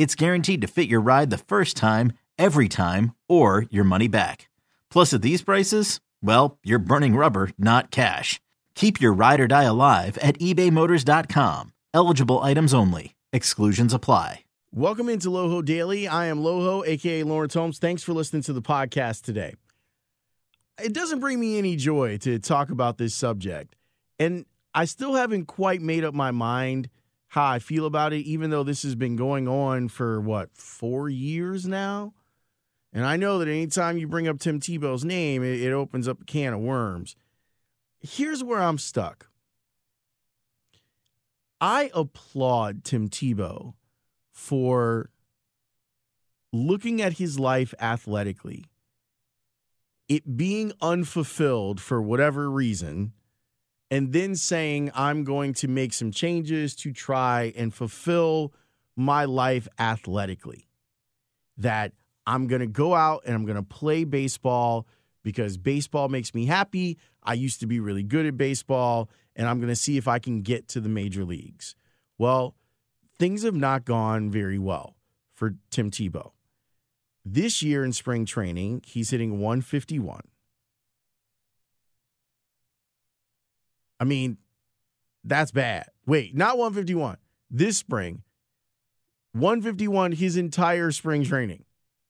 it's guaranteed to fit your ride the first time, every time, or your money back. Plus, at these prices, well, you're burning rubber, not cash. Keep your ride or die alive at ebaymotors.com. Eligible items only. Exclusions apply. Welcome into Loho Daily. I am Loho, aka Lawrence Holmes. Thanks for listening to the podcast today. It doesn't bring me any joy to talk about this subject, and I still haven't quite made up my mind how I feel about it, even though this has been going on for what, four years now? And I know that anytime you bring up Tim Tebow's name, it, it opens up a can of worms. Here's where I'm stuck. I applaud Tim Tebow for looking at his life athletically, it being unfulfilled for whatever reason, and then saying, I'm going to make some changes to try and fulfill my life athletically. That I'm going to go out and I'm going to play baseball because baseball makes me happy. I used to be really good at baseball, and I'm going to see if I can get to the major leagues. Well, things have not gone very well for Tim Tebow. This year in spring training, he's hitting 151. I mean, that's bad. Wait, not 151. This spring, 151 his entire spring training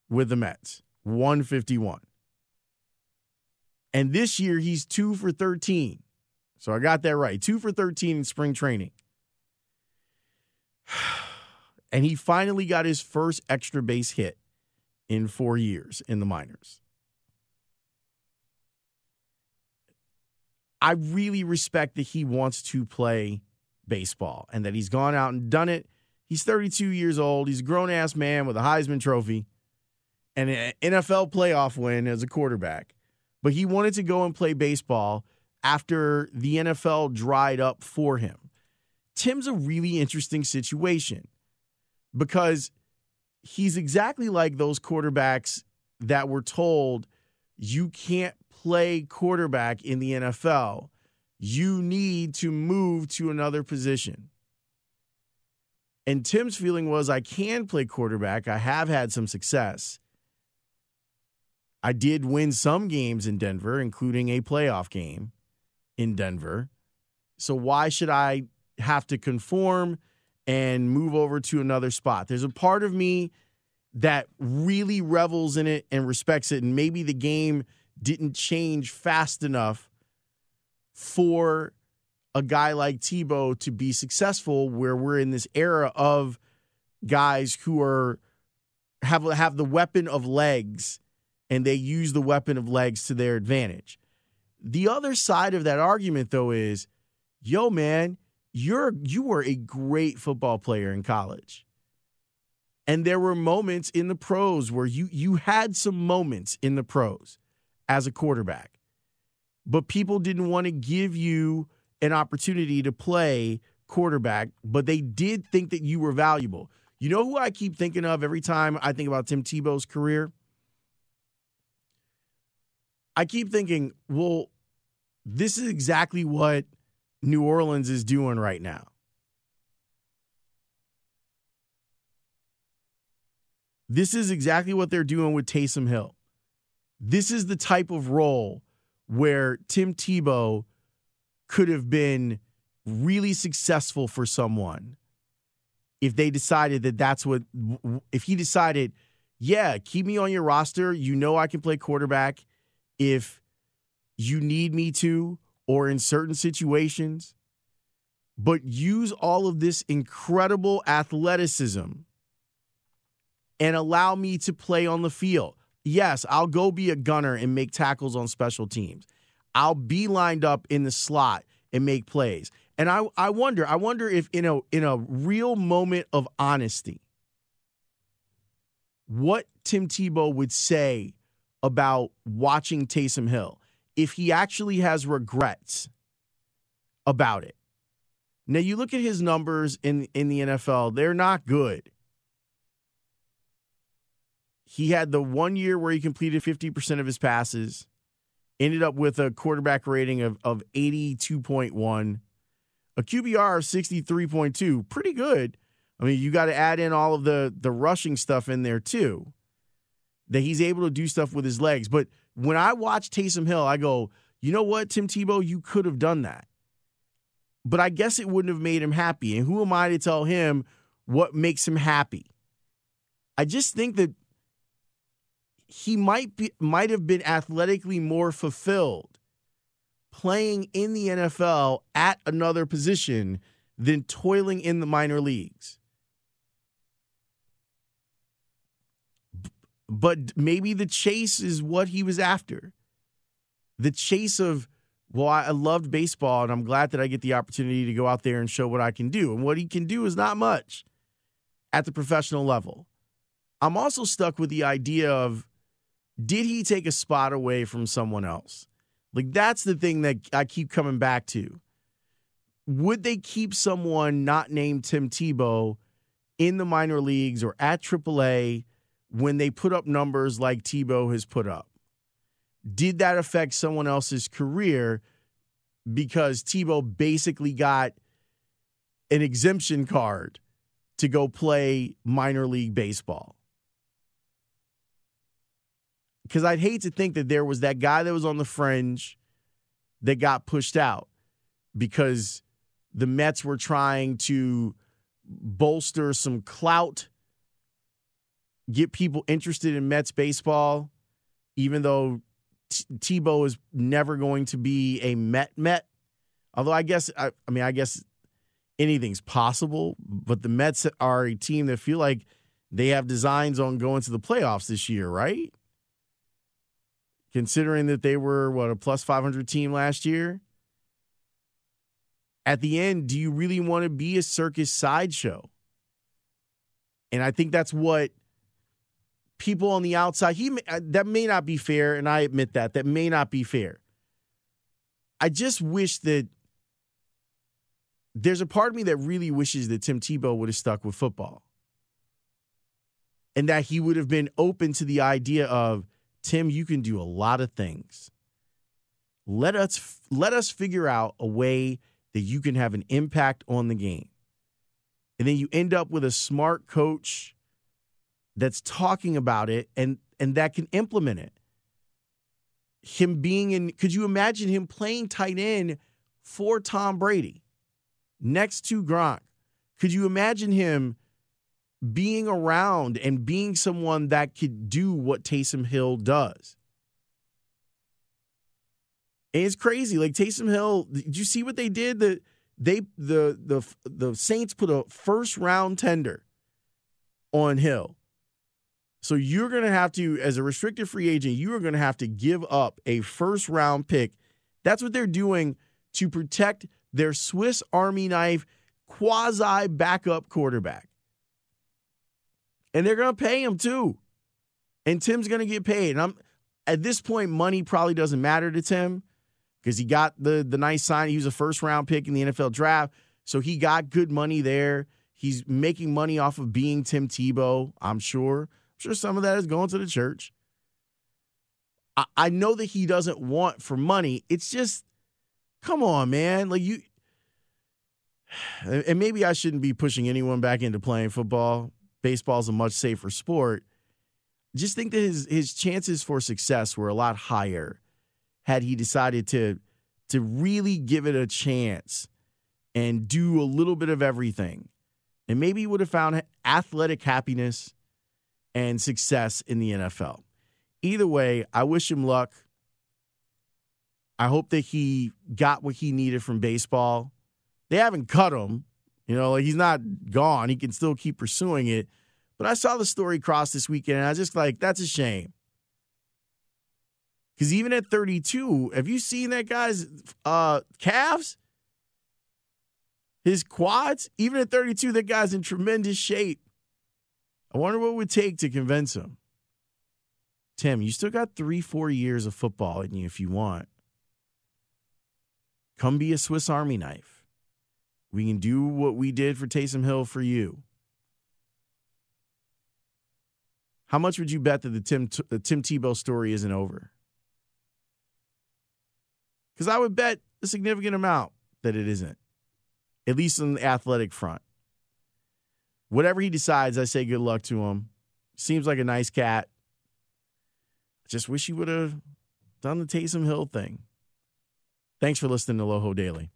with the Mets. 151. And this year he's 2 for 13. So I got that right. 2 for 13 in spring training. And he finally got his first extra base hit in 4 years in the minors. I really respect that he wants to play baseball and that he's gone out and done it. He's 32 years old. He's a grown ass man with a Heisman Trophy and an NFL playoff win as a quarterback. But he wanted to go and play baseball after the NFL dried up for him. Tim's a really interesting situation because he's exactly like those quarterbacks that were told you can't play quarterback in the NFL. You need to move to another position. And Tim's feeling was I can play quarterback. I have had some success. I did win some games in Denver, including a playoff game in Denver. So why should I have to conform and move over to another spot? There's a part of me that really revels in it and respects it. And maybe the game didn't change fast enough for a guy like Tebow to be successful where we're in this era of guys who are have have the weapon of legs and they use the weapon of legs to their advantage. The other side of that argument though is, yo man, you're you were a great football player in college. And there were moments in the pros where you you had some moments in the pros as a quarterback. But people didn't want to give you an opportunity to play quarterback, but they did think that you were valuable. You know who I keep thinking of every time I think about Tim Tebow's career? I keep thinking, well, this is exactly what New Orleans is doing right now. This is exactly what they're doing with Taysom Hill. This is the type of role where Tim Tebow could have been really successful for someone if they decided that that's what if he decided yeah, keep me on your roster. You know I can play quarterback if you need me to or in certain situations. But use all of this incredible athleticism and allow me to play on the field. Yes, I'll go be a gunner and make tackles on special teams. I'll be lined up in the slot and make plays. And I, I wonder, I wonder if in a in a real moment of honesty, what Tim Tebow would say about watching Taysom Hill if he actually has regrets about it. Now you look at his numbers in in the NFL, they're not good. He had the one year where he completed 50% of his passes, ended up with a quarterback rating of, of 82.1, a QBR of 63.2, pretty good. I mean, you got to add in all of the the rushing stuff in there too. That he's able to do stuff with his legs. But when I watch Taysom Hill, I go, you know what, Tim Tebow, you could have done that. But I guess it wouldn't have made him happy. And who am I to tell him what makes him happy? I just think that he might be might have been athletically more fulfilled playing in the NFL at another position than toiling in the minor leagues. But maybe the chase is what he was after. The chase of, well, I loved baseball and I'm glad that I get the opportunity to go out there and show what I can do. And what he can do is not much at the professional level. I'm also stuck with the idea of did he take a spot away from someone else? Like that's the thing that I keep coming back to. Would they keep someone not named Tim Tebow in the minor leagues or at AAA when they put up numbers like Tebow has put up? Did that affect someone else's career because Tebow basically got an exemption card to go play minor league baseball? Because I'd hate to think that there was that guy that was on the fringe that got pushed out because the Mets were trying to bolster some clout, get people interested in Mets baseball, even though T- Tebow is never going to be a Met Met. Although I guess I, I mean I guess anything's possible, but the Mets are a team that feel like they have designs on going to the playoffs this year, right? Considering that they were what a plus 500 team last year. At the end, do you really want to be a circus sideshow? And I think that's what people on the outside he uh, that may not be fair and I admit that that may not be fair. I just wish that there's a part of me that really wishes that Tim Tebow would have stuck with football. And that he would have been open to the idea of Tim, you can do a lot of things. Let us let us figure out a way that you can have an impact on the game. And then you end up with a smart coach that's talking about it and and that can implement it. Him being in could you imagine him playing tight end for Tom Brady next to Gronk? Could you imagine him being around and being someone that could do what Taysom Hill does. And it's crazy. Like Taysom Hill, did you see what they did? The they the the the Saints put a first round tender on Hill. So you're going to have to as a restricted free agent, you are going to have to give up a first round pick. That's what they're doing to protect their Swiss Army knife quasi backup quarterback and they're going to pay him too. And Tim's going to get paid. And I'm at this point, money probably doesn't matter to Tim because he got the the nice sign. He was a first round pick in the NFL draft, so he got good money there. He's making money off of being Tim Tebow. I'm sure. I'm sure some of that is going to the church. I, I know that he doesn't want for money. It's just, come on, man. Like you, and maybe I shouldn't be pushing anyone back into playing football baseball's a much safer sport. Just think that his his chances for success were a lot higher had he decided to to really give it a chance and do a little bit of everything. And maybe he would have found athletic happiness and success in the NFL. Either way, I wish him luck. I hope that he got what he needed from baseball. They haven't cut him. You know, like he's not gone. He can still keep pursuing it. But I saw the story cross this weekend and I was just like, that's a shame. Because even at 32, have you seen that guy's uh, calves? His quads? Even at 32, that guy's in tremendous shape. I wonder what it would take to convince him. Tim, you still got three, four years of football in you if you want. Come be a Swiss Army knife. We can do what we did for Taysom Hill for you. How much would you bet that the Tim the Tim Tebow story isn't over? Because I would bet a significant amount that it isn't, at least on the athletic front. Whatever he decides, I say good luck to him. Seems like a nice cat. Just wish he would have done the Taysom Hill thing. Thanks for listening to Loho Daily.